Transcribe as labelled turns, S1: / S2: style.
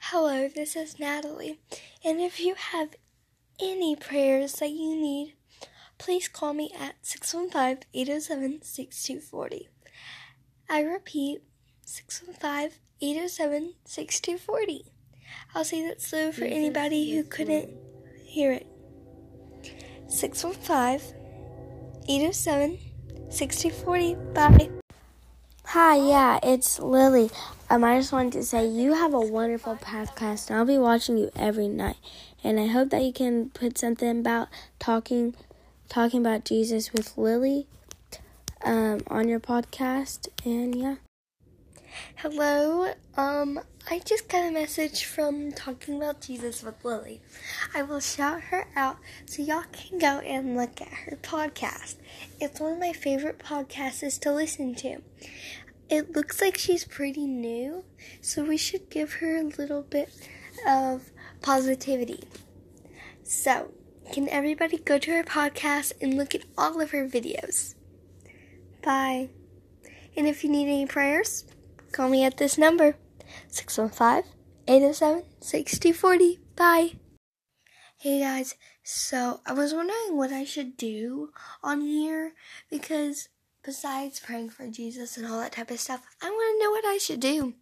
S1: Hello, this is Natalie. And if you have any prayers that you need, please call me at 615 807 6240. I repeat, 615 807 6240. I'll say that slow for anybody who couldn't hear it. 615 807 6240. Bye.
S2: Hi, yeah, it's Lily. Um, I just wanted to say you have a wonderful podcast, and I'll be watching you every night. And I hope that you can put something about talking, talking about Jesus with Lily, um, on your podcast. And yeah.
S1: Hello. Um, I just got a message from Talking About Jesus with Lily. I will shout her out so y'all can go and look at her podcast. It's one of my favorite podcasts to listen to. It looks like she's pretty new, so we should give her a little bit of positivity. So, can everybody go to her podcast and look at all of her videos? Bye. And if you need any prayers, call me at this number 615 807 6240. Bye. Hey guys, so I was wondering what I should do on here because besides praying for Jesus and all that type of stuff, I want to know what I should do.